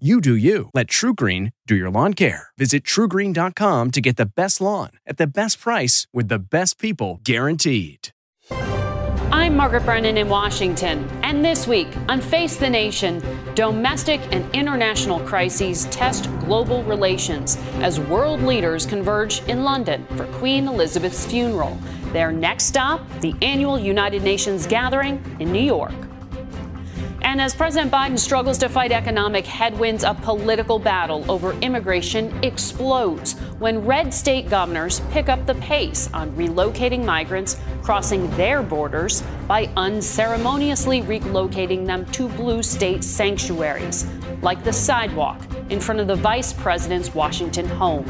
You do you. Let TruGreen do your lawn care. Visit trugreen.com to get the best lawn at the best price with the best people guaranteed. I'm Margaret Brennan in Washington, and this week on Face the Nation, domestic and international crises test global relations as world leaders converge in London for Queen Elizabeth's funeral. Their next stop, the annual United Nations gathering in New York. And as President Biden struggles to fight economic headwinds, a political battle over immigration explodes when red state governors pick up the pace on relocating migrants crossing their borders by unceremoniously relocating them to blue state sanctuaries, like the sidewalk in front of the vice president's Washington home.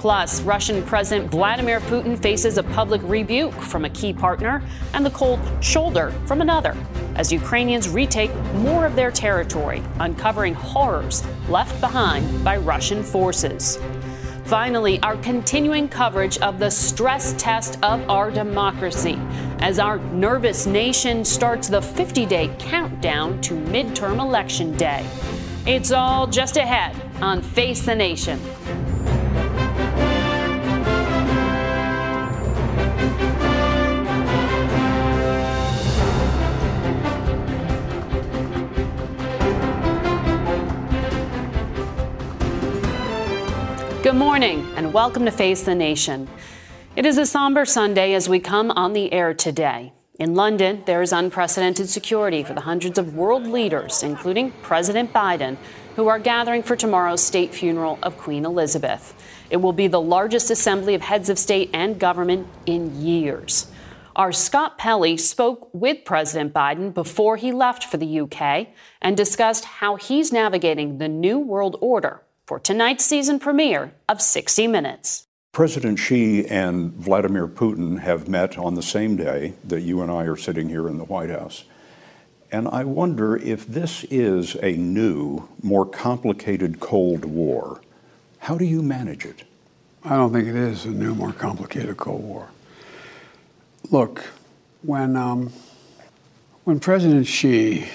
Plus, Russian President Vladimir Putin faces a public rebuke from a key partner and the cold shoulder from another as Ukrainians retake more of their territory, uncovering horrors left behind by Russian forces. Finally, our continuing coverage of the stress test of our democracy as our nervous nation starts the 50 day countdown to midterm election day. It's all just ahead on Face the Nation. Good morning and welcome to Face the Nation. It is a somber Sunday as we come on the air today. In London, there is unprecedented security for the hundreds of world leaders, including President Biden, who are gathering for tomorrow's state funeral of Queen Elizabeth. It will be the largest assembly of heads of state and government in years. Our Scott Pelley spoke with President Biden before he left for the UK and discussed how he's navigating the new world order for tonight's season premiere of 60 Minutes. President Xi and Vladimir Putin have met on the same day that you and I are sitting here in the White House. And I wonder if this is a new, more complicated Cold War. How do you manage it? I don't think it is a new, more complicated Cold War. Look, when, um, when President Xi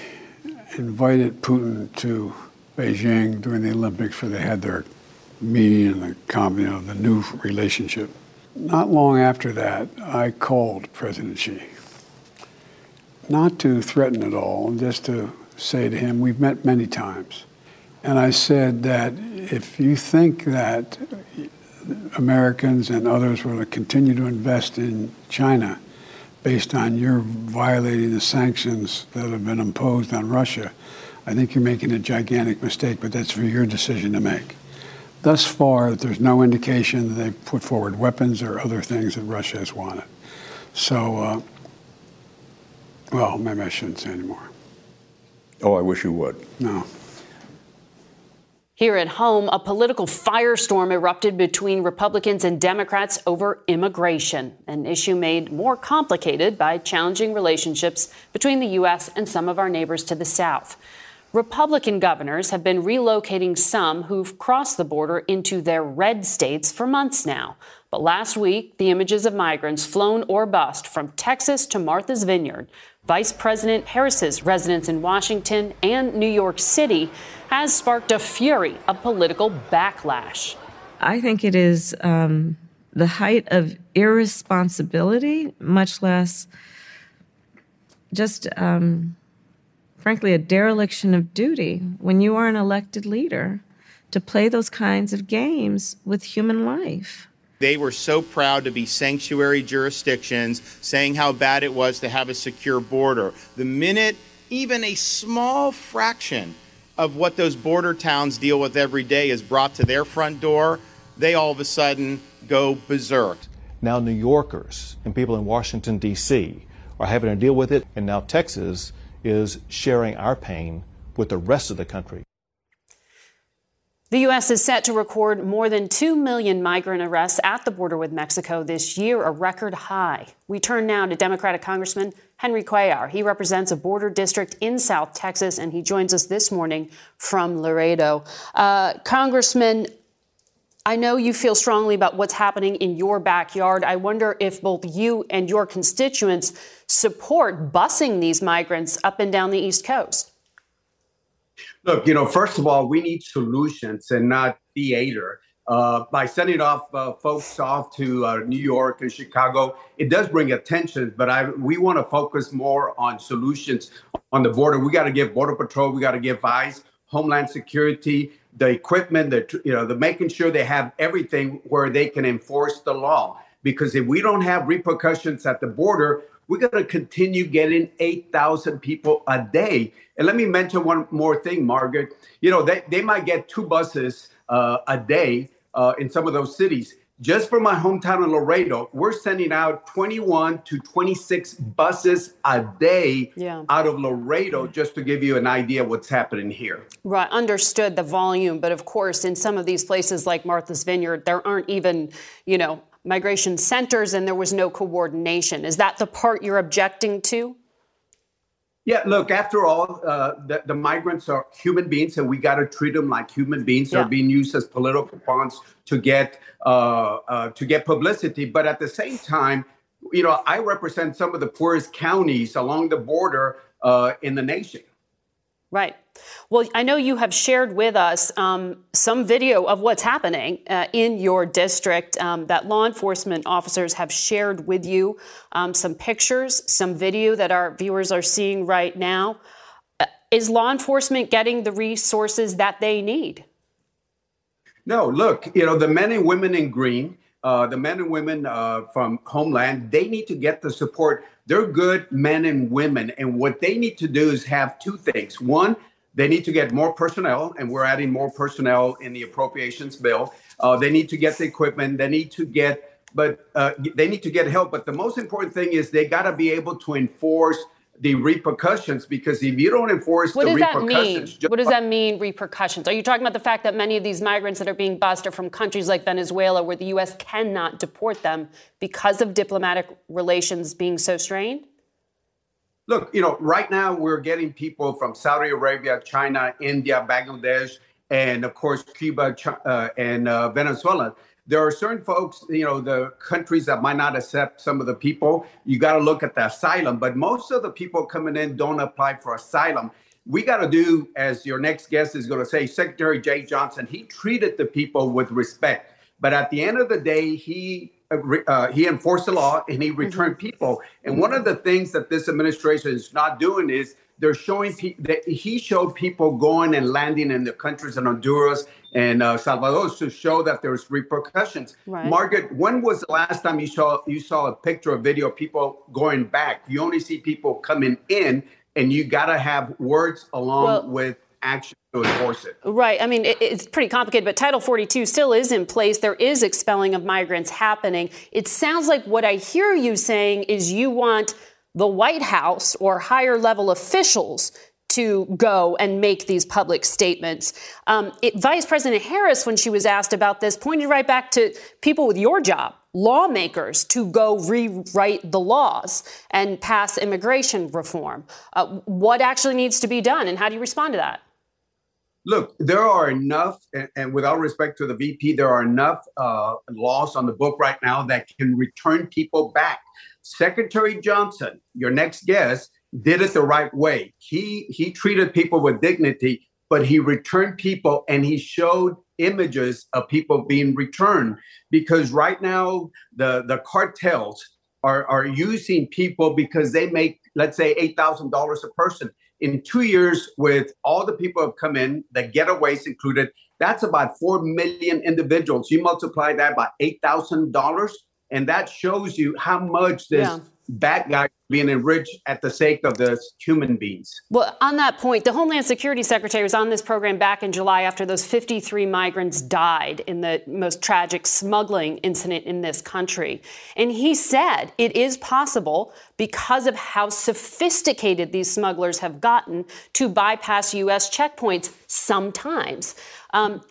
invited Putin to Beijing during the Olympics where they had their meeting and the, you know, the new relationship. Not long after that, I called President Xi. Not to threaten at all, just to say to him, we've met many times. And I said that if you think that Americans and others will continue to invest in China based on your violating the sanctions that have been imposed on Russia, I think you're making a gigantic mistake, but that's for your decision to make. Thus far, there's no indication that they've put forward weapons or other things that Russia has wanted. So, uh, well, maybe I shouldn't say anymore. Oh, I wish you would. No. Here at home, a political firestorm erupted between Republicans and Democrats over immigration, an issue made more complicated by challenging relationships between the U.S. and some of our neighbors to the south. Republican governors have been relocating some who've crossed the border into their red states for months now. But last week, the images of migrants flown or bust from Texas to Martha's Vineyard, Vice President Harris's residence in Washington and New York City, has sparked a fury of political backlash. I think it is um, the height of irresponsibility, much less just. Um, frankly, a dereliction of duty when you are an elected leader to play those kinds of games with human life. They were so proud to be sanctuary jurisdictions, saying how bad it was to have a secure border. The minute even a small fraction of what those border towns deal with every day is brought to their front door, they all of a sudden go berserk. Now, New Yorkers and people in Washington, D.C. are having to deal with it, and now Texas is sharing our pain with the rest of the country. The U.S. is set to record more than 2 million migrant arrests at the border with Mexico this year, a record high. We turn now to Democratic Congressman Henry Cuellar. He represents a border district in South Texas, and he joins us this morning from Laredo. Uh, Congressman, I know you feel strongly about what's happening in your backyard. I wonder if both you and your constituents support busing these migrants up and down the East Coast. Look, you know, first of all, we need solutions and not theater. Uh, by sending off uh, folks off to uh, New York and Chicago, it does bring attention, but I we want to focus more on solutions on the border. We got to give Border Patrol, we got to give ICE, Homeland Security, the equipment, the you know, the making sure they have everything where they can enforce the law. Because if we don't have repercussions at the border, we're going to continue getting 8,000 people a day. And let me mention one more thing, Margaret. You know, they, they might get two buses uh, a day uh, in some of those cities. Just for my hometown of Laredo, we're sending out 21 to 26 buses a day yeah. out of Laredo, just to give you an idea what's happening here. Right, understood the volume, but of course, in some of these places like Martha's Vineyard, there aren't even, you know, migration centers and there was no coordination. Is that the part you're objecting to? Yeah, look, after all, uh, the, the, migrants are human beings and we got to treat them like human beings. Yeah. They're being used as political pawns to get, uh, uh, to get publicity. But at the same time, you know, I represent some of the poorest counties along the border uh, in the nation. Right. Well, I know you have shared with us um, some video of what's happening uh, in your district um, that law enforcement officers have shared with you. Um, some pictures, some video that our viewers are seeing right now. Uh, is law enforcement getting the resources that they need? No, look, you know, the men and women in green, uh, the men and women uh, from Homeland, they need to get the support. They're good men and women. And what they need to do is have two things. One, they need to get more personnel, and we're adding more personnel in the appropriations bill. Uh, they need to get the equipment. They need to get, but uh, they need to get help. But the most important thing is they got to be able to enforce the repercussions because if you don't enforce what the repercussions, what does that mean? Repercussions? Are you talking about the fact that many of these migrants that are being bused are from countries like Venezuela, where the U.S. cannot deport them because of diplomatic relations being so strained? Look, you know, right now we're getting people from Saudi Arabia, China, India, Bangladesh, and of course Cuba uh, and uh, Venezuela there are certain folks, you know, the countries that might not accept some of the people. You got to look at the asylum, but most of the people coming in don't apply for asylum. We got to do, as your next guest is going to say, Secretary Jeh Johnson, he treated the people with respect. But at the end of the day, he uh, uh he enforced the law and he returned mm-hmm. people. And one of the things that this administration is not doing is they're showing people that he showed people going and landing in the countries in Honduras and uh, Salvador to show that there's repercussions. Right. Margaret, when was the last time you saw you saw a picture or video of people going back? You only see people coming in, and you got to have words along well, with action to enforce it. Right. I mean, it, it's pretty complicated, but Title 42 still is in place. There is expelling of migrants happening. It sounds like what I hear you saying is you want the White House or higher level officials to go and make these public statements. Um, it, Vice President Harris, when she was asked about this, pointed right back to people with your job, lawmakers, to go rewrite the laws and pass immigration reform. Uh, what actually needs to be done, and how do you respond to that? Look, there are enough, and, and with all respect to the VP, there are enough uh, laws on the book right now that can return people back. Secretary Johnson, your next guest, did it the right way. He he treated people with dignity, but he returned people and he showed images of people being returned because right now the the cartels are are using people because they make let's say $8,000 a person. In 2 years with all the people who have come in, the getaways included, that's about 4 million individuals. You multiply that by $8,000 and that shows you how much this yeah bad guys being enriched at the sake of the human beings. Well, on that point, the Homeland Security Secretary was on this program back in July after those 53 migrants died in the most tragic smuggling incident in this country. And he said it is possible, because of how sophisticated these smugglers have gotten, to bypass U.S. checkpoints sometimes. Um,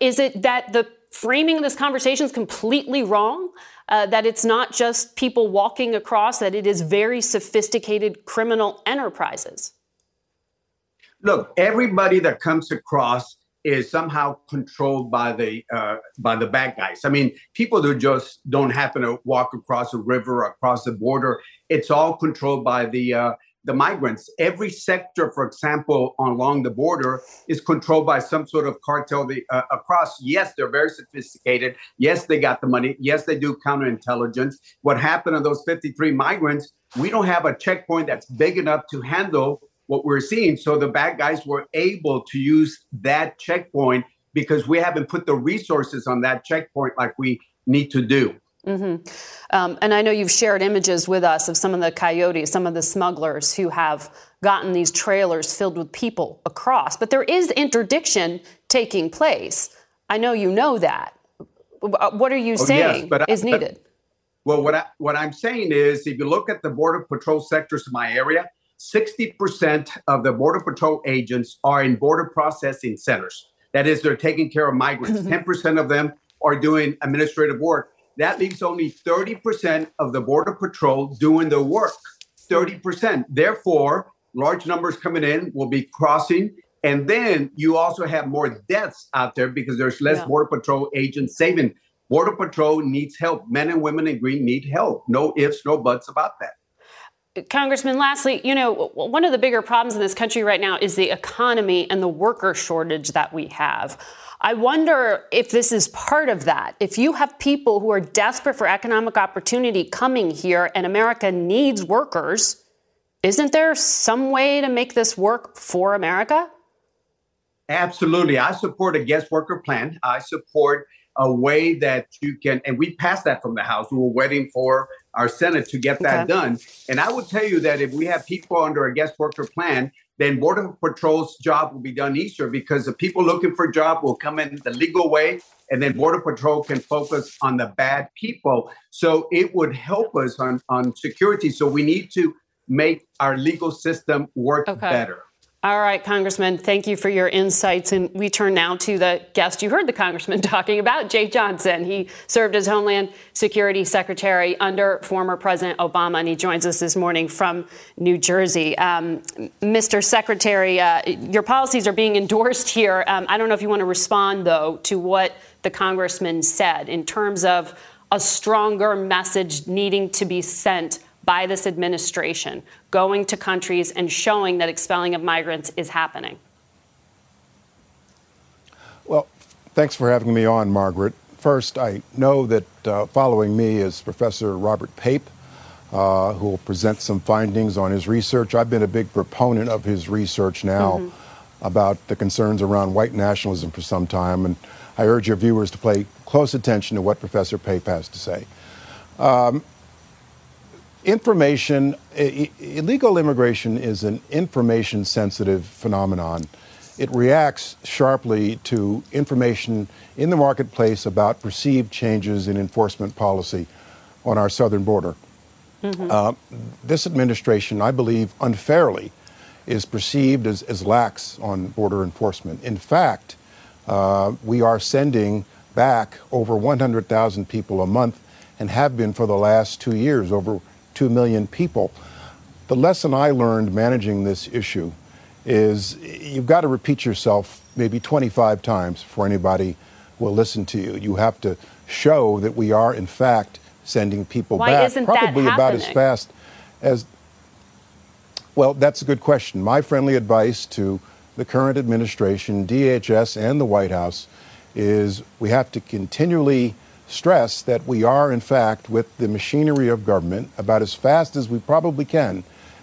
is it that the framing of this conversation is completely wrong? Uh, that it's not just people walking across, that it is very sophisticated criminal enterprises? Look, everybody that comes across is somehow controlled by the uh, by the bad guys. I mean, people who just don't happen to walk across a river, across the border. It's all controlled by the uh, the migrants. Every sector, for example, along the border is controlled by some sort of cartel the, uh, across. Yes, they're very sophisticated. Yes, they got the money. Yes, they do counterintelligence. What happened to those 53 migrants? We don't have a checkpoint that's big enough to handle what we're seeing. So the bad guys were able to use that checkpoint because we haven't put the resources on that checkpoint like we need to do. Mm-hmm. Um, and I know you've shared images with us of some of the coyotes, some of the smugglers who have gotten these trailers filled with people across. But there is interdiction taking place. I know you know that. What are you oh, saying yes, is needed? well, what I, what I'm saying is, if you look at the border patrol sectors in my area, 60% of the border patrol agents are in border processing centers. That is, they're taking care of migrants. 10% of them are doing administrative work that leaves only 30% of the Border Patrol doing the work. 30%. Therefore, large numbers coming in will be crossing. And then you also have more deaths out there because there's less yeah. Border Patrol agents saving. Border Patrol needs help. Men and women in green need help. No ifs, no buts about that. Congressman, lastly, you know, one of the bigger problems in this country right now is the economy and the worker shortage that we have. I wonder if this is part of that. If you have people who are desperate for economic opportunity coming here and America needs workers, isn't there some way to make this work for America? Absolutely. I support a guest worker plan. I support a way that you can, and we passed that from the House. We were waiting for our Senate to get that okay. done. And I will tell you that if we have people under a guest worker plan, then Border Patrol's job will be done easier because the people looking for a job will come in the legal way, and then Border Patrol can focus on the bad people. So it would help us on, on security. So we need to make our legal system work okay. better. All right, Congressman, thank you for your insights. And we turn now to the guest you heard the Congressman talking about, Jeh Johnson. He served as Homeland Security Secretary under former President Obama, and he joins us this morning from New Jersey. Um, Mr. Secretary, uh, your policies are being endorsed here. Um, I don't know if you want to respond, though, to what the Congressman said in terms of a stronger message needing to be sent by this administration going to countries and showing that expelling of migrants is happening? Well, thanks for having me on, Margaret. First, I know that uh, following me is Professor Robert Pape, uh, who will present some findings on his research. I've been a big proponent of his research now mm-hmm. about the concerns around white nationalism for some time, and I urge your viewers to pay close attention to what Professor Pape has to say. Um, information, illegal immigration is an information sensitive phenomenon. It reacts sharply to information in the marketplace about perceived changes in enforcement policy on our southern border. Mm-hmm. Uh, this administration, I believe, unfairly is perceived as, as lax on border enforcement. In fact, uh, we are sending back over 100,000 people a month and have been for the last two years, over 2 million people. The lesson I learned managing this issue is you've got to repeat yourself maybe 25 times before anybody will listen to you. You have to show that we are, in fact, sending people Why back probably about as fast as. Well, that's a good question. My friendly advice to the current administration, DHS, and the White House is we have to continually stress that we are, in fact, with the machinery of government about as fast as we probably can,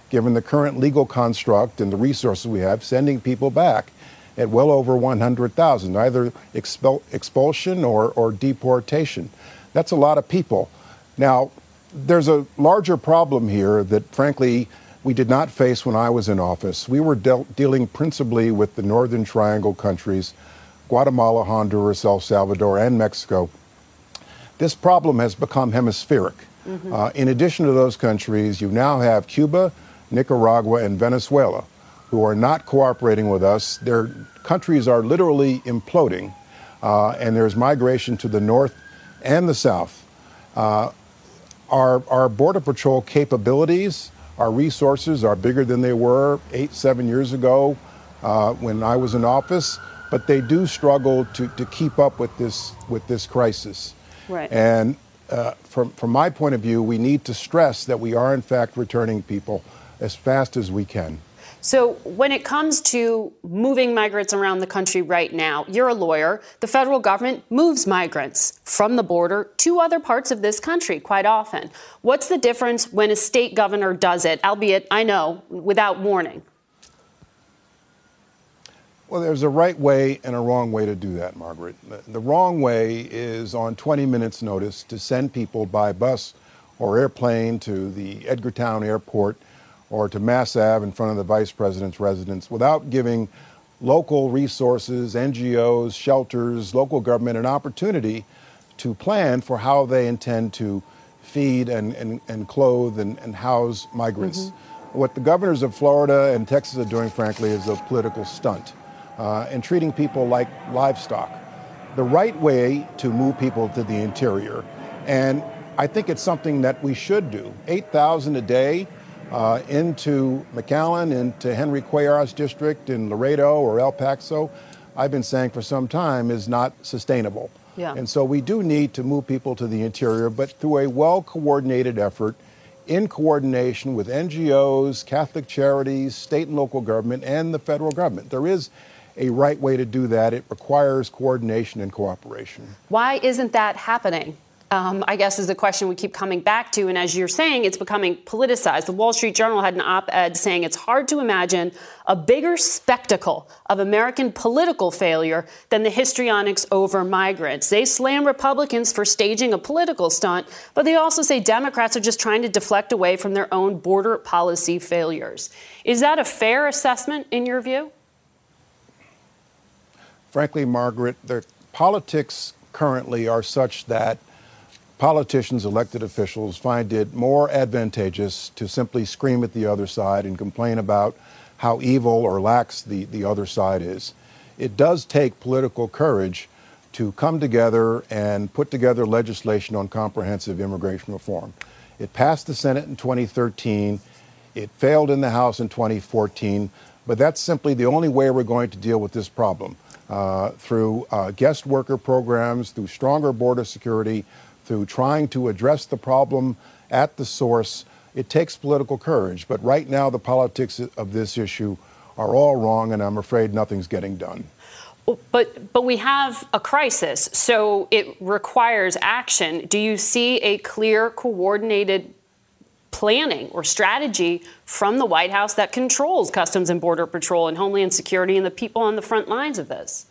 given the current legal construct and the resources we have, sending people back at well over 100,000, either expel, expulsion or, or deportation. That's a lot of people. Now, there's a larger problem here that, frankly, we did not face when I was in office. We were dealing principally with the Northern Triangle countries Guatemala, Honduras, El Salvador, and Mexico. This problem has become hemispheric. Mm-hmm. Uh, in addition to those countries, you now have Cuba, Nicaragua, and Venezuela who are not cooperating with us. Their countries are literally imploding, uh, and there's migration to the north and the south. Uh, our, our Border Patrol capabilities, our resources are bigger than they were eight, seven years ago uh, when I was in office, but they do struggle to, to keep up with this, with this crisis. Right. And uh, from, from my point of view, we need to stress that we are, in fact, returning people as fast as we can. So, when it comes to moving migrants around the country right now, you're a lawyer. The federal government moves migrants from the border to other parts of this country quite often. What's the difference when a state governor does it, albeit, I know, without warning? Well, there's a right way and a wrong way to do that, Margaret. The wrong way is on 20 minutes' notice to send people by bus or airplane to the Edgartown airport or to Mass Ave in front of the vice president's residence without giving local resources, NGOs, shelters, local government an opportunity to plan for how they intend to feed and, and, and clothe and, and house migrants. Mm-hmm. What the governors of Florida and Texas are doing, frankly, is a political stunt uh, and treating people like livestock. The right way to move people to the interior, and I think it's something that we should do. 8,000 a day uh, into McAllen, into Henry Cuellar's district in Laredo or El Paso, I've been saying for some time is not sustainable. Yeah. And so we do need to move people to the interior, but through a well coordinated effort in coordination with NGOs, Catholic charities, state and local government, and the federal government. There is a right way to do that. It requires coordination and cooperation. Why isn't that happening? um, I guess is the question we keep coming back to. And as you're saying, it's becoming politicized. The Wall Street Journal had an op ed saying it's hard to imagine a bigger spectacle of American political failure than the histrionics over migrants. They slam Republicans for staging a political stunt, but they also say Democrats are just trying to deflect away from their own border policy failures. Is that a fair assessment in your view? Frankly, Margaret, the politics currently are such that politicians, elected officials find it more advantageous to simply scream at the other side and complain about how evil or lax the, the other side is. It does take political courage to come together and put together legislation on comprehensive immigration reform. It passed the Senate in 2013. It failed in the House in 2014. But that's simply the only way we're going to deal with this problem uh, through uh, guest worker programs, through stronger border security, through trying to address the problem at the source. It takes political courage, but right now the politics of this issue are all wrong, and I'm afraid nothing's getting done. But but we have a crisis, so it requires action. Do you see a clear, coordinated planning or strategy from the White House that controls Customs and Border Patrol and Homeland Security and the people on the front lines of this?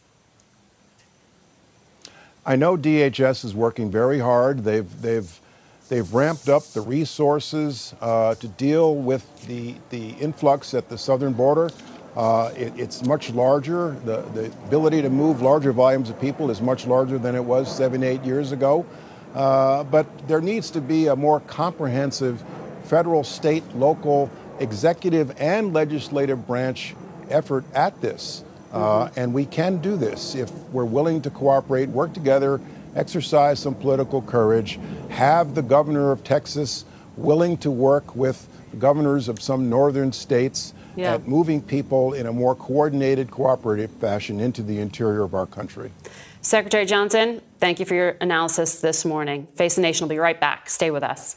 I know DHS is working very hard. They've they've they've ramped up the resources uh, to deal with the the influx at the southern border. Uh, it, it's much larger. The, the ability to move larger volumes of people is much larger than it was seven, eight years ago. Uh, but there needs to be a more comprehensive federal, state, local, executive, and legislative branch effort at this. Uh, and we can do this if we're willing to cooperate, work together, exercise some political courage, have the governor of Texas willing to work with governors of some northern states yeah. at moving people in a more coordinated, cooperative fashion into the interior of our country. Secretary Johnson, thank you for your analysis this morning. Face the Nation will be right back. Stay with us.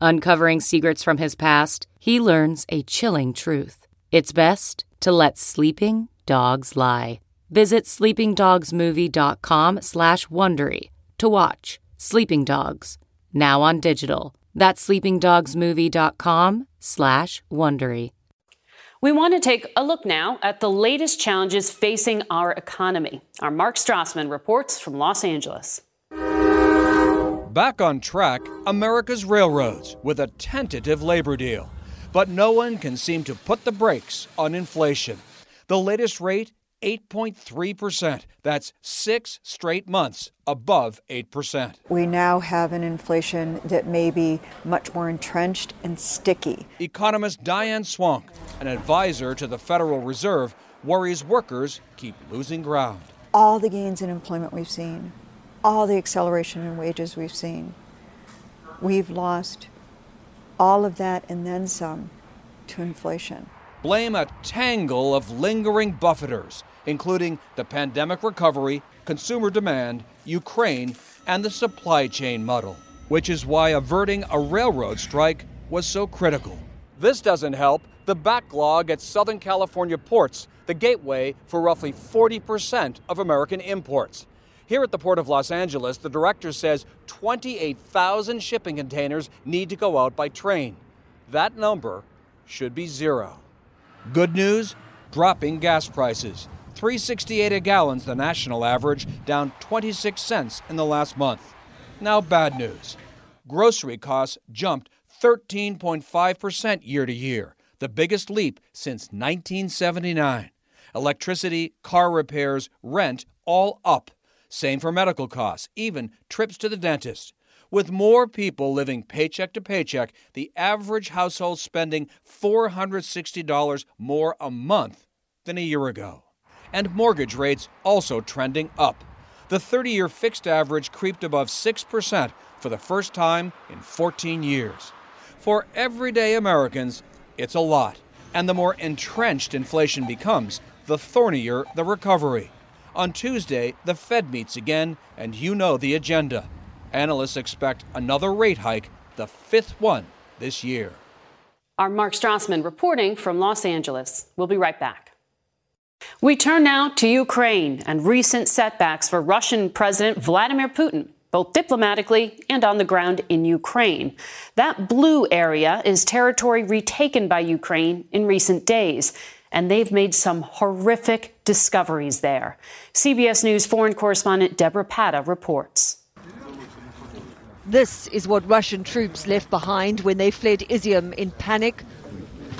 Uncovering secrets from his past, he learns a chilling truth. It's best to let sleeping dogs lie. Visit sleepingdogsmovie.com slash Wondery to watch Sleeping Dogs, now on digital. That's sleepingdogsmovie.com slash Wondery. We want to take a look now at the latest challenges facing our economy. Our Mark Strassmann reports from Los Angeles. Back on track, America's railroads with a tentative labor deal. But no one can seem to put the brakes on inflation. The latest rate 8.3%. That's six straight months above 8%. We now have an inflation that may be much more entrenched and sticky. Economist Diane Swonk, an advisor to the Federal Reserve, worries workers keep losing ground. All the gains in employment we've seen, all the acceleration in wages we've seen, we've lost all of that and then some to inflation blame a tangle of lingering buffeters, including the pandemic recovery, consumer demand, Ukraine, and the supply chain muddle, which is why averting a railroad strike was so critical. This doesn't help the backlog at Southern California ports, the gateway for roughly 40% of American imports. Here at the Port of Los Angeles, the director says 28,000 shipping containers need to go out by train. That number should be zero. Good news dropping gas prices. 368 a gallon's the national average, down 26 cents in the last month. Now bad news. Grocery costs jumped 13.5% year to year, the biggest leap since 1979. Electricity, car repairs, rent all up. Same for medical costs, even trips to the dentist. With more people living paycheck to paycheck, the average household spending $460 more a month than a year ago. And mortgage rates also trending up. The 30 year fixed average creeped above 6% for the first time in 14 years. For everyday Americans, it's a lot. And the more entrenched inflation becomes, the thornier the recovery. On Tuesday, the Fed meets again, and you know the agenda. Analysts expect another rate hike, the fifth one this year. Our Mark Strassmann reporting from Los Angeles. We'll be right back. We turn now to Ukraine and recent setbacks for Russian President Vladimir Putin, both diplomatically and on the ground in Ukraine. That blue area is territory retaken by Ukraine in recent days, and they've made some horrific discoveries there. CBS News foreign correspondent Debora Patta reports. This is what Russian troops left behind when they fled Izium in panic.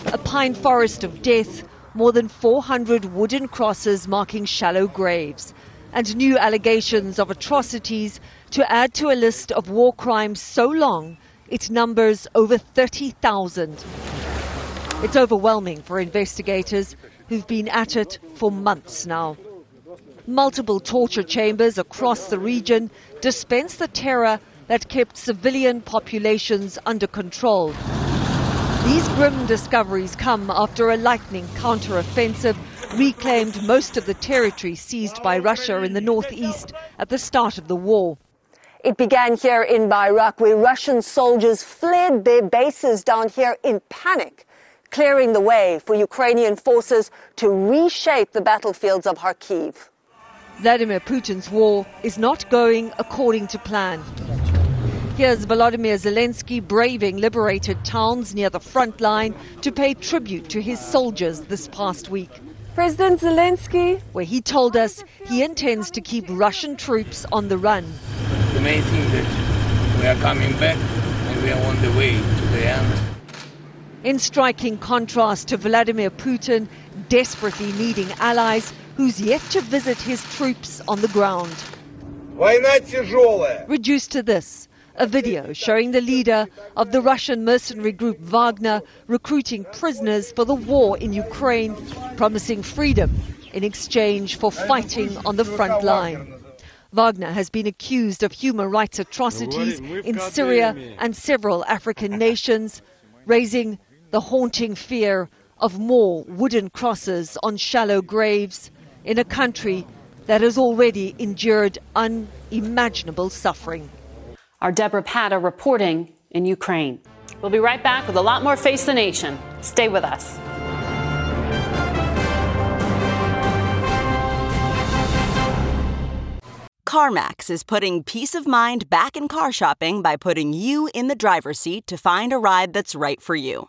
A pine forest of death, more than 400 wooden crosses marking shallow graves, and new allegations of atrocities to add to a list of war crimes so long it numbers over 30,000. It's overwhelming for investigators who've been at it for months now. Multiple torture chambers across the region dispense the terror that kept civilian populations under control. These grim discoveries come after a lightning counteroffensive reclaimed most of the territory seized by Russia in the northeast at the start of the war. It began here in Bayrak, where Russian soldiers fled their bases down here in panic, clearing the way for Ukrainian forces to reshape the battlefields of Kharkiv. Vladimir Putin's war is not going according to plan. Here's Volodymyr Zelensky braving liberated towns near the front line to pay tribute to his soldiers this past week. President Zelensky, where he told us he intends to keep Russian troops on the run. The main thing that we are coming back and we are on the way to the end. In striking contrast to Vladimir Putin desperately needing allies who's yet to visit his troops on the ground. Reduced to this A video showing the leader of the Russian mercenary group Wagner recruiting prisoners for the war in Ukraine, promising freedom in exchange for fighting on the front line. Wagner has been accused of human rights atrocities in Syria and several African nations, raising the haunting fear of more wooden crosses on shallow graves in a country that has already endured unimaginable suffering. Our Debora Patta reporting in Ukraine. We'll be right back with a lot more Face the Nation. Stay with us. CarMax is putting peace of mind back in car shopping by putting you in the driver's seat to find a ride that's right for you.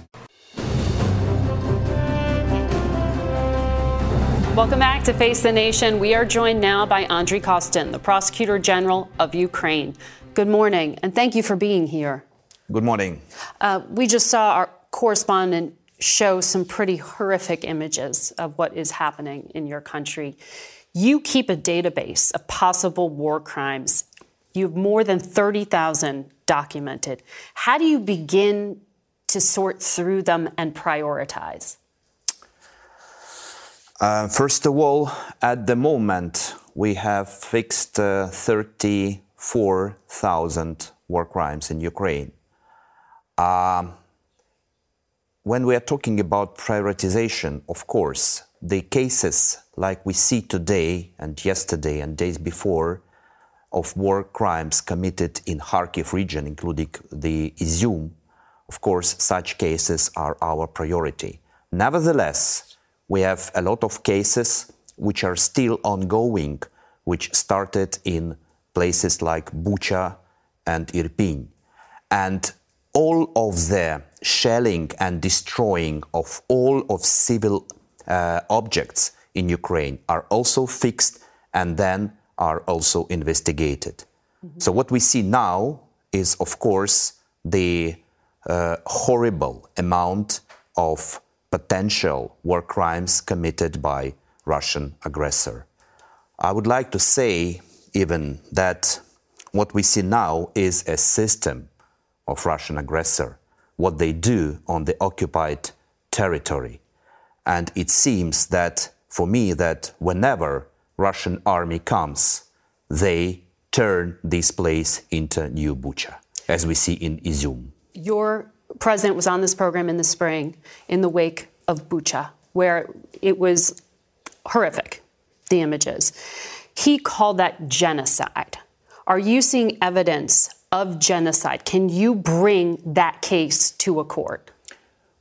Welcome back to Face the Nation. We are joined now by Andriy Kostin, the Prosecutor General of Ukraine. Good morning, and thank you for being here. Good morning. Uh, we just saw our correspondent show some pretty horrific images of what is happening in your country. You keep a database of possible war crimes. You have more than 30,000 documented. How do you begin to sort through them and prioritize? Uh, first of all, at the moment, we have fixed uh, 34,000 war crimes in Ukraine. Um, when we are talking about prioritization, of course, the cases like we see today and yesterday and days before of war crimes committed in Kharkiv region, including the Izium, of course, such cases are our priority. Nevertheless, we have a lot of cases which are still ongoing, which started in places like Bucha and Irpin. And all of the shelling and destroying of all of civil uh, objects in Ukraine are also fixed and then are also investigated. Mm-hmm. So what we see now is, of course, the uh, horrible amount of potential war crimes committed by Russian aggressor. I would like to say even that what we see now is a system of Russian aggressor, what they do on the occupied territory. And it seems that for me that whenever Russian army comes, they turn this place into new Bucha, as we see in Izium. Your president was on this program in the spring in the wake of Bucha, where it was horrific, the images. He called that genocide. Are you seeing evidence of genocide? Can you bring that case to a court?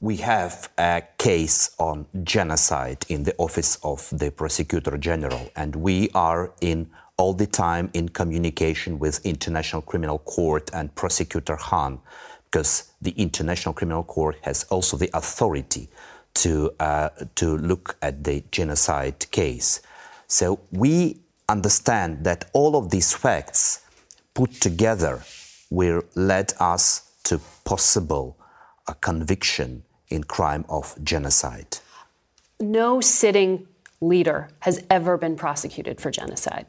We have a case on genocide in the office of the prosecutor general, and we are in all the time in communication with International Criminal Court and prosecutor Khan because the International Criminal Court has also the authority to, uh, to look at the genocide case. So we understand that all of these facts put together will lead us to possible a conviction in crime of genocide. No sitting leader has ever been prosecuted for genocide.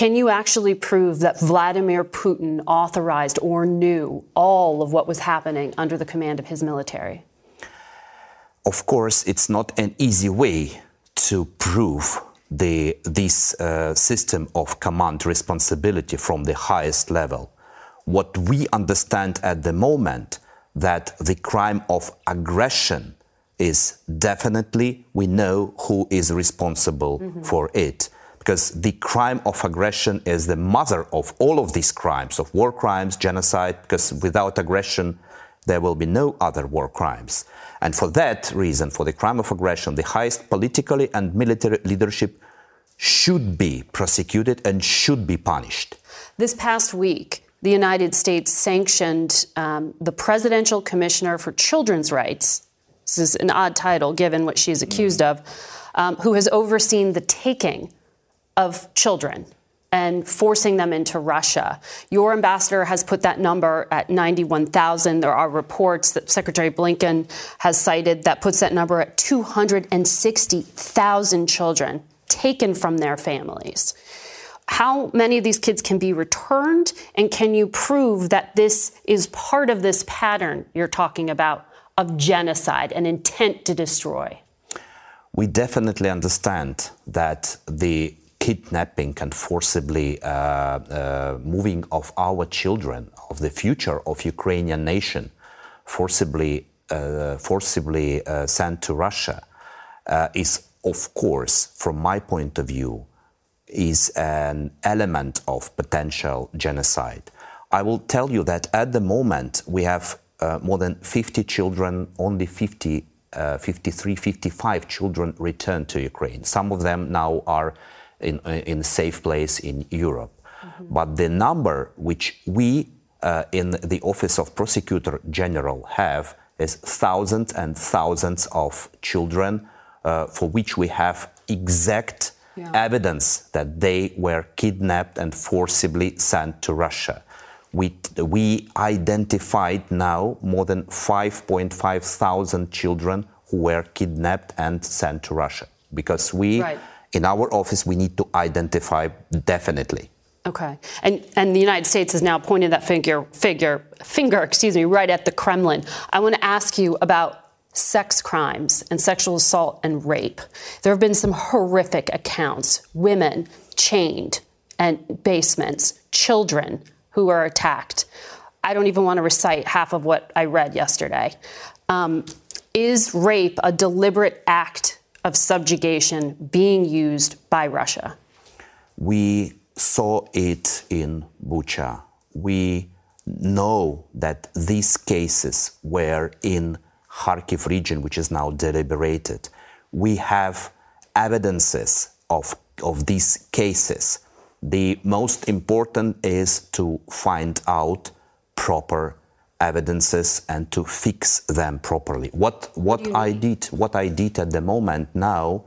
Can you actually prove that Vladimir Putin authorized or knew all of what was happening under the command of his military? Of course, it's not an easy way to prove the, this uh, system of command responsibility from the highest level. What we understand at the moment that the crime of aggression is definitely we know who is responsible mm-hmm. for it because the crime of aggression is the mother of all of these crimes of war crimes genocide because without aggression there will be no other war crimes. And for that reason for the crime of aggression the highest politically and military leadership should be prosecuted and should be punished. This past week the United States sanctioned um, the Presidential Commissioner for Children's Rights. This is an odd title given what she's accused of, um, who has overseen the taking of children and forcing them into Russia. Your ambassador has put that number at 91,000. There are reports that Secretary Blinken has cited that puts that number at 260,000 children taken from their families how many of these kids can be returned, and can you prove that this is part of this pattern you're talking about of genocide and intent to destroy? We definitely understand that the kidnapping and forcibly uh, uh, moving of our children, of the future of Ukrainian nation, forcibly, uh, forcibly uh, sent to Russia, uh, is, of course, from my point of view, is an element of potential genocide. I will tell you that at the moment we have uh, more than 50 children, only 50, uh, 53, 55 children returned to Ukraine. Some of them now are in, in a safe place in Europe. Mm-hmm. But the number which we uh, in the Office of Prosecutor General have is thousands and thousands of children uh, for which we have exact yeah. evidence that they were kidnapped and forcibly sent to Russia. We, we identified now more than 5.5 thousand children who were kidnapped and sent to Russia because we, right. In our office, we need to identify definitely. Okay, and and the United States has now pointed that figure figure finger, excuse me, right at the Kremlin. I want to ask you about sex crimes and sexual assault and rape. There have been some horrific accounts women chained and basements, children who are attacked. I don't even want to recite half of what I read yesterday. Um, is rape a deliberate act of subjugation being used by Russia? We saw it in Bucha. We know that these cases were in Kharkiv region, which is now deliberated, we have evidences of, of these cases. The most important is to find out proper evidences and to fix them properly. What what I did what I did at the moment now,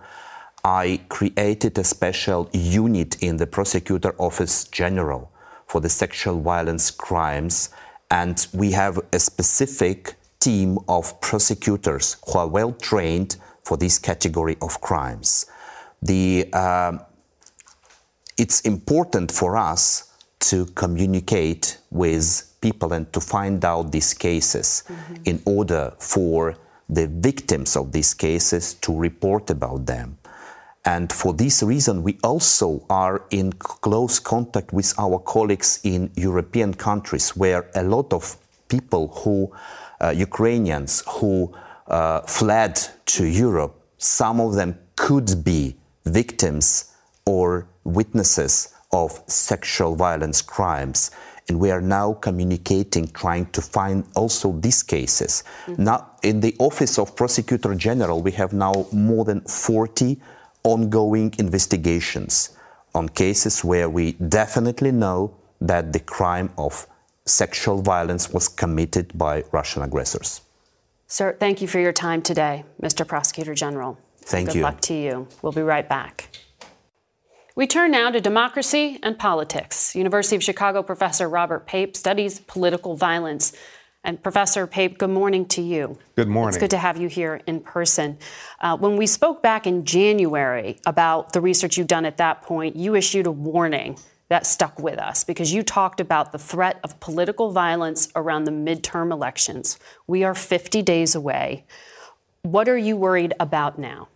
I created a special unit in the prosecutor office general for the sexual violence crimes, and we have a specific team of prosecutors who are well trained for this category of crimes. The, uh, it's important for us to communicate with people and to find out these cases mm-hmm. in order for the victims of these cases to report about them. And for this reason, we also are in close contact with our colleagues in European countries where a lot of people who uh, Ukrainians who uh, fled to Europe, some of them could be victims or witnesses of sexual violence crimes. And we are now communicating, trying to find also these cases. Mm-hmm. Now, in the Office of Prosecutor General, we have now more than 40 ongoing investigations on cases where we definitely know that the crime of sexual violence was committed by Russian aggressors. Sir, thank you for your time today, Mr. Prosecutor General. Thank Good you. Good luck to you. We'll be right back. We turn now to democracy and politics. University of Chicago professor Robert Pape studies political violence. And Professor Pape, good morning to you. Good morning. It's good to have you here in person. Uh, when we spoke back in January about the research you've done at that point, you issued a warning that stuck with us because you talked about the threat of political violence around the midterm elections. We are 50 days away. What are you worried about now?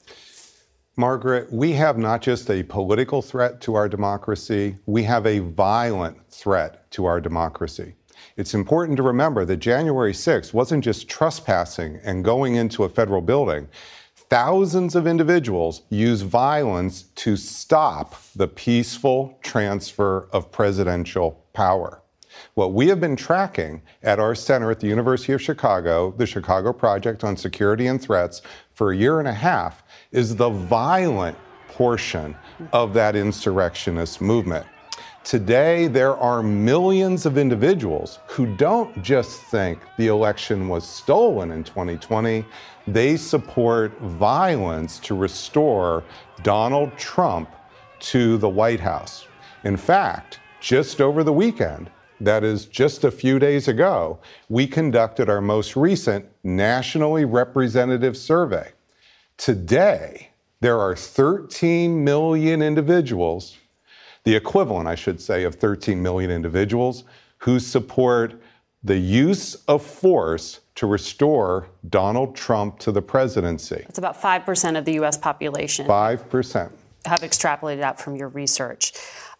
Margaret, we have not just a political threat to our democracy, we have a violent threat to our democracy. It's important to remember that January 6th wasn't just trespassing and going into a federal building. Thousands of individuals used violence to stop the peaceful transfer of presidential power. What we have been tracking at our center at the University of Chicago, the Chicago Project on Security and Threats, for a year and a half is the violent portion of that insurrectionist movement. Today, there are millions of individuals who don't just think the election was stolen in 2020, they support violence to restore Donald Trump to the White House. In fact, just over the weekend, that is just a few days ago, we conducted our most recent nationally representative survey. Today, there are 13 million individuals the equivalent, I should say, of 13 million individuals who support the use of force to restore Donald Trump to the presidency. It's about 5% of the U.S. population. 5%. Have extrapolated out from your research.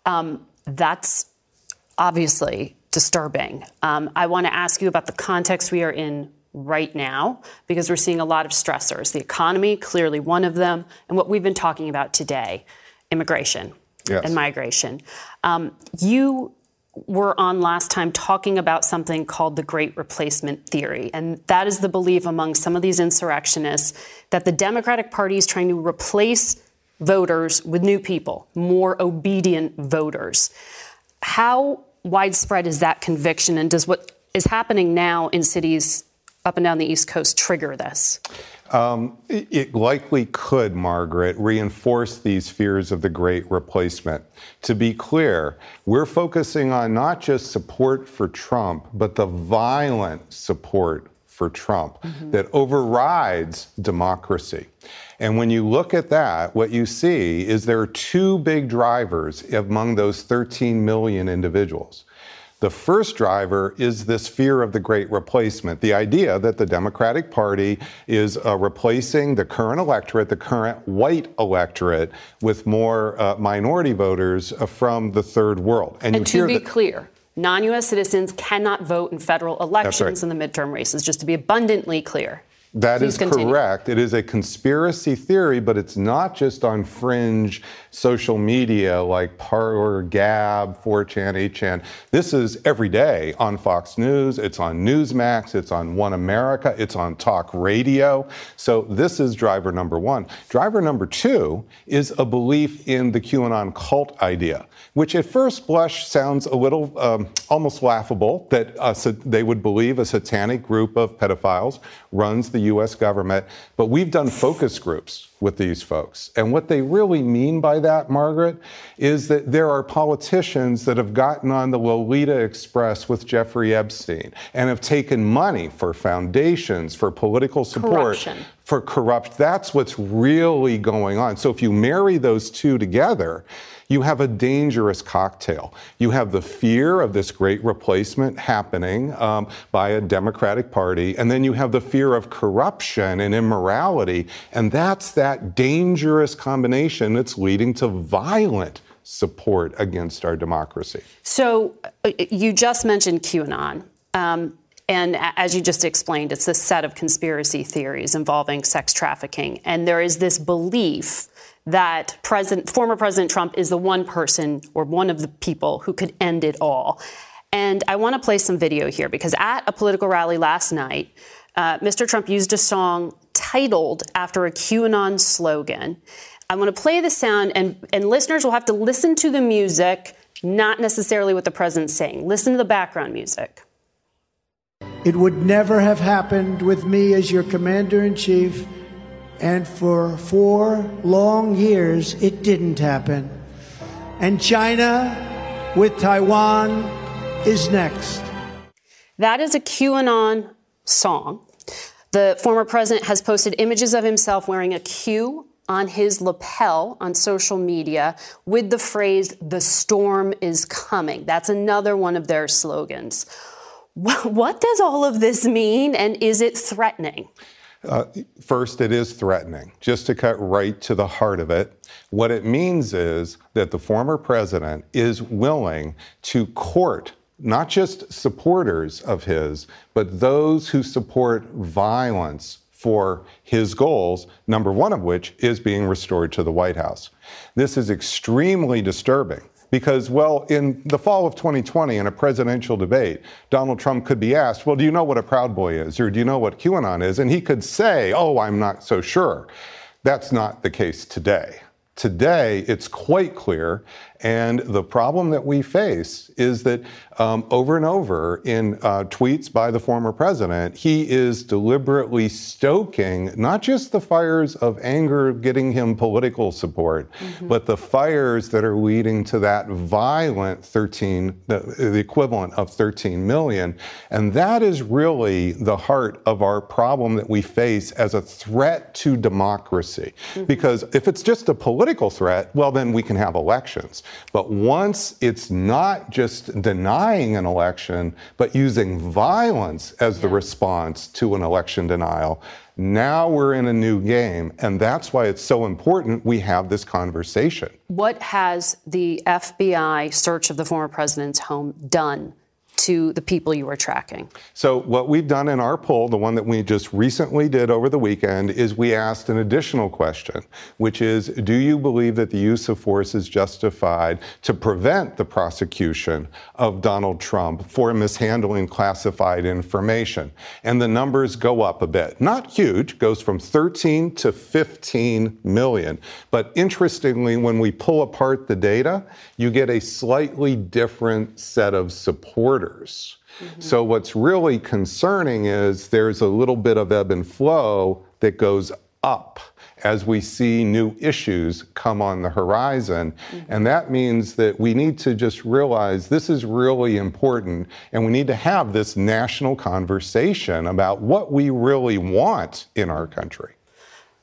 Um, that's obviously disturbing. Um, I want to ask you about the context we are in right now because we're seeing a lot of stressors. The economy, clearly one of them, and what we've been talking about today immigration yes. and migration. Um, you were on last time talking about something called the Great Replacement Theory. And that is the belief among some of these insurrectionists that the Democratic Party is trying to replace voters with new people, more obedient voters. How widespread is that conviction? And does what is happening now in cities up and down the East Coast trigger this? Um, it likely could, Margaret, reinforce these fears of the great replacement. To be clear, we're focusing on not just support for Trump, but the violent support for Trump mm-hmm. that overrides democracy. And when you look at that, what you see is there are two big drivers among those 13 million individuals. The first driver is this fear of the great replacement, the idea that the Democratic Party is uh, replacing the current electorate, the current white electorate, with more uh, minority voters uh, from the third world. And, and to be that- clear, non US citizens cannot vote in federal elections right. in the midterm races, just to be abundantly clear. That Please is continue. correct. It is a conspiracy theory, but it's not just on fringe social media like Parler, Gab, 4chan, 8chan. This is every day on Fox News. It's on Newsmax. It's on One America. It's on talk radio. So this is driver number one. Driver number two is a belief in the QAnon cult idea, which at first blush sounds a little um, almost laughable that uh, they would believe a satanic group of pedophiles runs the U.S. government. But we've done focus groups with these folks. And what they really mean by that, Margaret, is that there are politicians that have gotten on the Lolita Express with Jeffrey Epstein and have taken money for foundations, for political support. Corruption. For corrupt. That's what's really going on. So if you marry those two together, you have a dangerous cocktail. You have the fear of this great replacement happening um, by a Democratic Party, and then you have the fear of corruption and immorality, and that's that dangerous combination that's leading to violent support against our democracy. So uh, you just mentioned QAnon. Um, and as you just explained, it's a set of conspiracy theories involving sex trafficking. And there is this belief that President, former President Trump is the one person or one of the people who could end it all. And I want to play some video here because at a political rally last night, uh, Mr. Trump used a song titled after a QAnon slogan. I want to play the sound, and, and listeners will have to listen to the music, not necessarily what the president's saying. Listen to the background music. It would never have happened with me as your commander in chief and for four long years, it didn't happen. And China with Taiwan is next. That is a QAnon song. The former president has posted images of himself wearing a Q on his lapel on social media with the phrase, the storm is coming. That's another one of their slogans. What does all of this mean, and is it threatening? Uh, first, it is threatening. Just to cut right to the heart of it, what it means is that the former president is willing to court not just supporters of his, but those who support violence for his goals, number one of which is being restored to the White House. This is extremely disturbing because, well, in the fall of 2020, in a presidential debate, Donald Trump could be asked, Well, do you know what a Proud Boy is? Or do you know what QAnon is? And he could say, Oh, I'm not so sure. That's not the case today. Today, it's quite clear. And the problem that we face is that um, over and over in uh, tweets by the former president, he is deliberately stoking not just the fires of anger getting him political support, mm-hmm. but the fires that are leading to that violent 13, the, the equivalent of 13 million. And that is really the heart of our problem that we face as a threat to democracy. Mm-hmm. Because if it's just a political threat, well, then we can have elections. But once it's not just denying an election, but using violence as the response to an election denial, now we're in a new game. And that's why it's so important we have this conversation. What has the FBI search of the former president's home done to the people you are tracking? So, what we've done in our poll, the one that we just recently did over the weekend, is we asked an additional question, which is Do you believe that the use of force is justified to prevent the prosecution of Donald Trump for mishandling classified information? And the numbers go up a bit. Not huge, goes from 13 to 15 million. But interestingly, when we pull apart the data, you get a slightly different set of supporters Mm-hmm. So, what's really concerning is there's a little bit of ebb and flow that goes up as we see new issues come on the horizon. Mm-hmm. And that means that we need to just realize this is really important and we need to have this national conversation about what we really want in our country.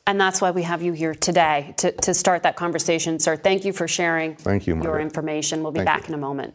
And that's why we have you here today to, to start that conversation. Sir, thank you for sharing thank you, your information. We'll be thank back you. in a moment.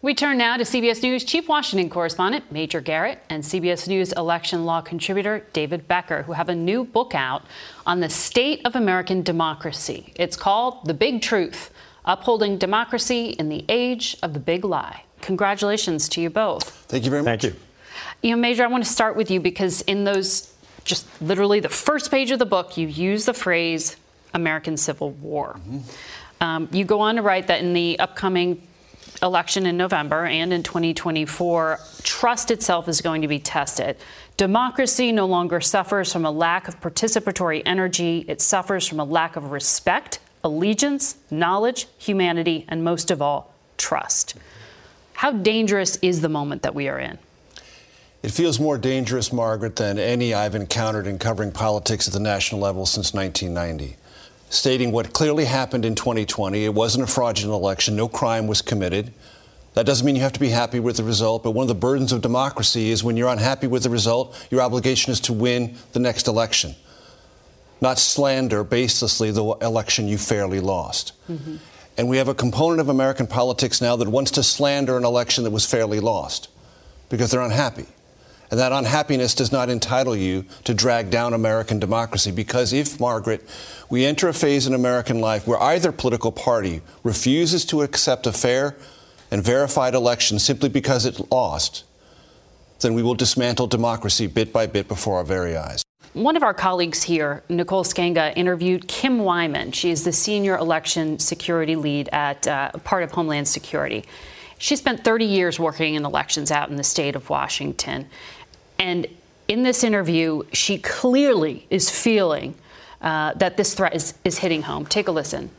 We turn now to CBS News Chief Washington correspondent Major Garrett and CBS News election law contributor David Becker, who have a new book out on the state of American democracy. It's called The Big Truth Upholding Democracy in the Age of the Big Lie. Congratulations to you both. Thank you very much. Thank you. You know, Major, I want to start with you because in those, just literally the first page of the book, you use the phrase American Civil War. Mm-hmm. Um, you go on to write that in the upcoming election in November and in 2024, trust itself is going to be tested. Democracy no longer suffers from a lack of participatory energy, it suffers from a lack of respect, allegiance, knowledge, humanity, and most of all, trust. How dangerous is the moment that we are in? It feels more dangerous, Margaret, than any I've encountered in covering politics at the national level since 1990 stating what clearly happened in 2020. It wasn't a fraudulent election, no crime was committed. That doesn't mean you have to be happy with the result, but one of the burdens of democracy is when you're unhappy with the result, your obligation is to win the next election, not slander baselessly the election you fairly lost. Mm-hmm. And we have a component of American politics now that wants to slander an election that was fairly lost because they're unhappy. And that unhappiness does not entitle you to drag down American democracy because if, Margaret, we enter a phase in American life where either political party refuses to accept a fair and verified election simply because it lost, then we will dismantle democracy bit by bit before our very eyes. One of our colleagues here, Nicole Sganga, interviewed Kim Wyman. She is the senior election security lead at uh, part of Homeland Security. She spent 30 years working in elections out in the state of Washington. And in this interview, she clearly is feeling uh, that this threat is, is hitting home. Take a listen.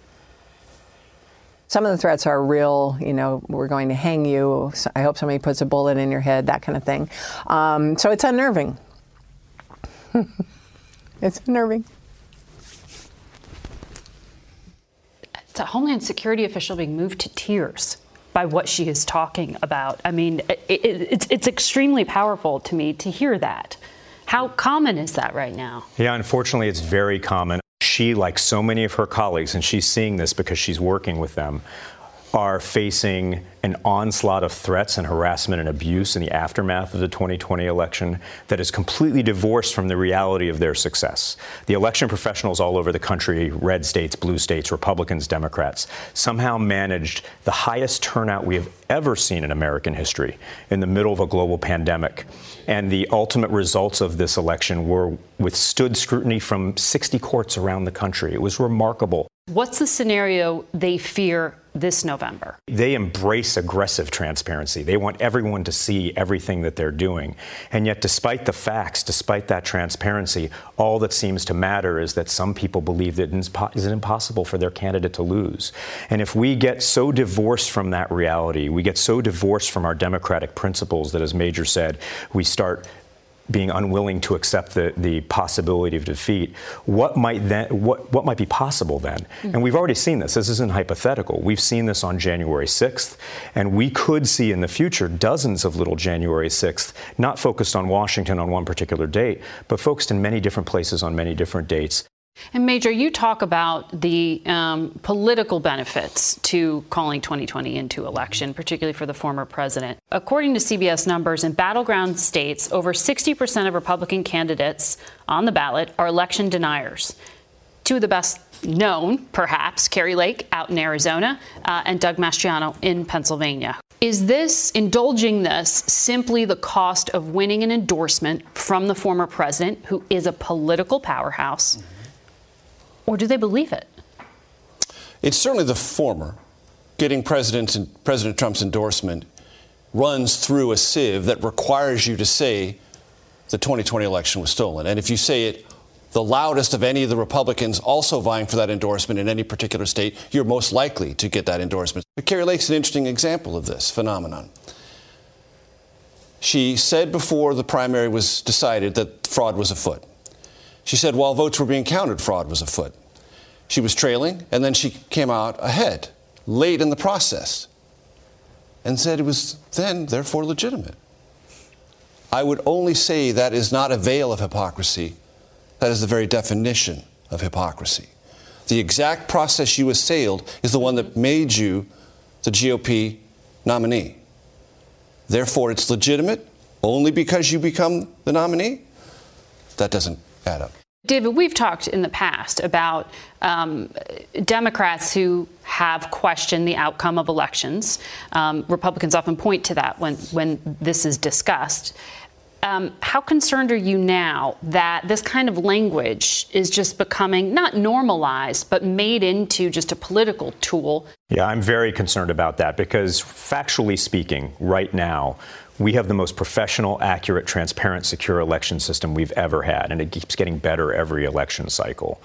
Some of the threats are real, you know, we're going to hang you. I hope somebody puts a bullet in your head, that kind of thing. Um, so it's unnerving. it's unnerving. It's a Homeland Security official being moved to tears by what she is talking about. I mean, it, it, it's, it's extremely powerful to me to hear that. How common is that right now? Yeah, unfortunately, it's very common. She, like so many of her colleagues, and she's seeing this because she's working with them, are facing an onslaught of threats and harassment and abuse in the aftermath of the 2020 election that is completely divorced from the reality of their success. The election professionals all over the country, red states, blue states, Republicans, Democrats, somehow managed the highest turnout we have ever seen in American history in the middle of a global pandemic. And the ultimate results of this election were withstood scrutiny from 60 courts around the country. It was remarkable. What's the scenario they fear this November? They embrace aggressive transparency. They want everyone to see everything that they're doing. And yet, despite the facts, despite that transparency, all that seems to matter is that some people believe that it's impossible for their candidate to lose. And if we get so divorced from that reality, we get so divorced from our democratic principles that, as Major said, we start being unwilling to accept the, the possibility of defeat, what might then what, what might be possible then? Mm-hmm. And we've already seen this. This isn't hypothetical. We've seen this on January 6th, and we could see in the future dozens of little January 6th, not focused on Washington on one particular date, but focused in many different places on many different dates. And Major, you talk about the um, political benefits to calling 2020 into election, particularly for the former president. According to CBS numbers, in battleground states, over 60% of Republican candidates on the ballot are election deniers. Two of the best known, perhaps, Kari Lake out in Arizona uh, and Doug Mastriano in Pennsylvania. Is this, indulging this, simply the cost of winning an endorsement from the former president, who is a political powerhouse? Mm-hmm or do they believe it? It's certainly the former. Getting President, President Trump's endorsement runs through a sieve that requires you to say the 2020 election was stolen. And if you say it the loudest of any of the Republicans also vying for that endorsement in any particular state, you're most likely to get that endorsement. But Kari Lake's an interesting example of this phenomenon. She said before the primary was decided that fraud was afoot. She said while votes were being counted, fraud was afoot. She was trailing, and then she came out ahead, late in the process, and said it was then, therefore, legitimate. I would only say that is not a veil of hypocrisy. That is the very definition of hypocrisy. The exact process you assailed is the one that made you the GOP nominee. Therefore, it's legitimate only because you become the nominee? That doesn't add up. David, we've talked in the past about um, Democrats who have questioned the outcome of elections. Um, Republicans often point to that when, when this is discussed. Um, how concerned are you now that this kind of language is just becoming not normalized, but made into just a political tool? Yeah, I'm very concerned about that because, factually speaking, right now, we have the most professional, accurate, transparent, secure election system we've ever had, and it keeps getting better every election cycle.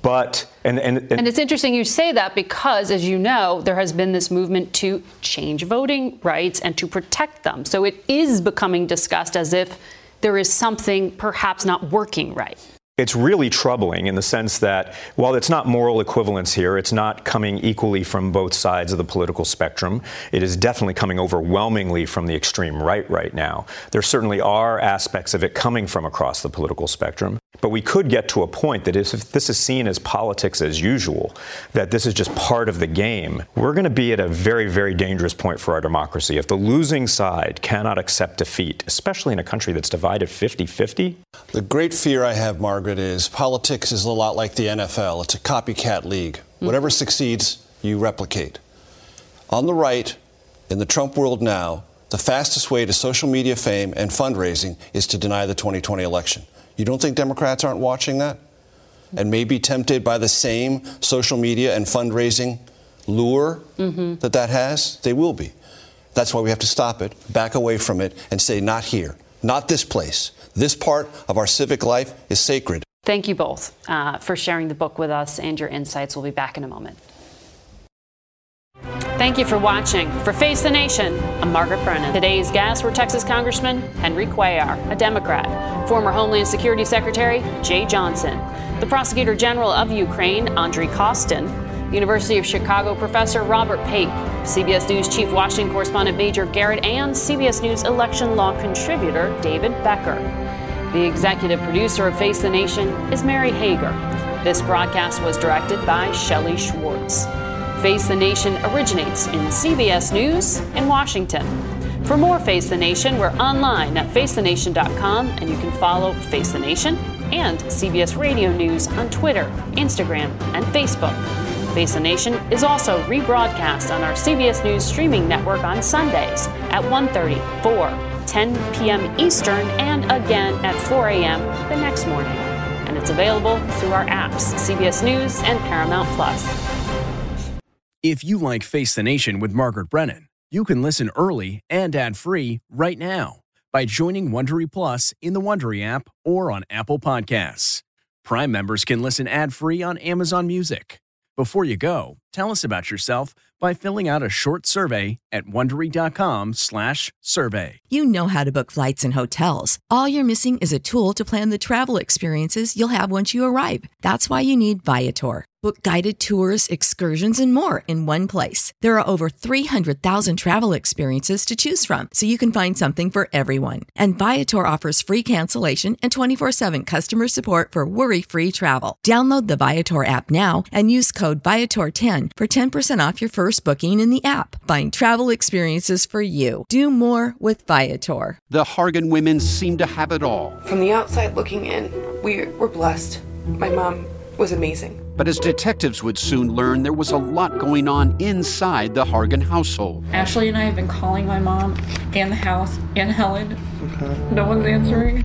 But and, and, and, and it's interesting you say that because, as you know, there has been this movement to change voting rights and to protect them. So it is becoming discussed as if there is something perhaps not working right it's really troubling in the sense that while it's not moral equivalence here, it's not coming equally from both sides of the political spectrum. It is definitely coming overwhelmingly from the extreme right right now. There certainly are aspects of it coming from across the political spectrum. But we could get to a point that if this is seen as politics as usual, that this is just part of the game, we're going to be at a very, very dangerous point for our democracy. If the losing side cannot accept defeat, especially in a country that's divided 50 50. The great fear I have, Margaret, is politics is a lot like the NFL. It's a copycat league. Mm-hmm. Whatever succeeds, you replicate. On the right, in the Trump world now, the fastest way to social media fame and fundraising is to deny the 2020 election. You don't think Democrats aren't watching that? And may be tempted by the same social media and fundraising lure mm-hmm. that that has? They will be. That's why we have to stop it, back away from it, and say, not here, not this place. This part of our civic life is sacred. Thank you both uh, for sharing the book with us and your insights. We'll be back in a moment. Thank you for watching. For Face the Nation, I'm Margaret Brennan. Today's guests were Texas Congressman Henry Cuellar, a Democrat, former Homeland Security Secretary Jeh Johnson, the Prosecutor General of Ukraine, Andrei Kostin, University of Chicago professor Robert Pape, CBS News Chief Washington correspondent Major Garrett, and CBS News election law contributor David Becker. The executive producer of Face the Nation is Mary Hager. This broadcast was directed by Shelley Schwartz. Face the Nation originates in CBS News in Washington. For more Face the Nation, we're online at facethenation.com and you can follow Face the Nation and CBS Radio News on Twitter, Instagram, and Facebook. Face the Nation is also rebroadcast on our CBS News streaming network on Sundays at 1:30, 4, 10 p.m. Eastern, and again at 4 a.m. the next morning. And it's available through our apps, CBS News and Paramount Plus. If you like Face the Nation with Margaret Brennan, you can listen early and ad-free right now by joining Wondery Plus in the Wondery app or on Apple Podcasts. Prime members can listen ad-free on Amazon Music. Before you go, tell us about yourself by filling out a short survey at wondery.com/survey. You know how to book flights and hotels. All you're missing is a tool to plan the travel experiences you'll have once you arrive. That's why you need Viator. Book guided tours, excursions, and more in one place. There are over 300,000 travel experiences to choose from, so you can find something for everyone. And Viator offers free cancellation and 24 7 customer support for worry free travel. Download the Viator app now and use code Viator10 for 10% off your first booking in the app. Find travel experiences for you. Do more with Viator. The Hargan women seem to have it all. From the outside looking in, we were blessed. My mom was amazing. But as detectives would soon learn, there was a lot going on inside the Hargan household. Ashley and I have been calling my mom and the house and Helen. Okay. No one's answering.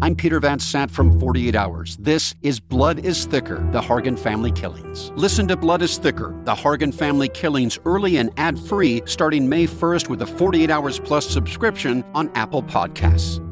I'm Peter Van Sant from 48 Hours. This is Blood is Thicker The Hargan Family Killings. Listen to Blood is Thicker The Hargan Family Killings early and ad free starting May 1st with a 48 Hours Plus subscription on Apple Podcasts.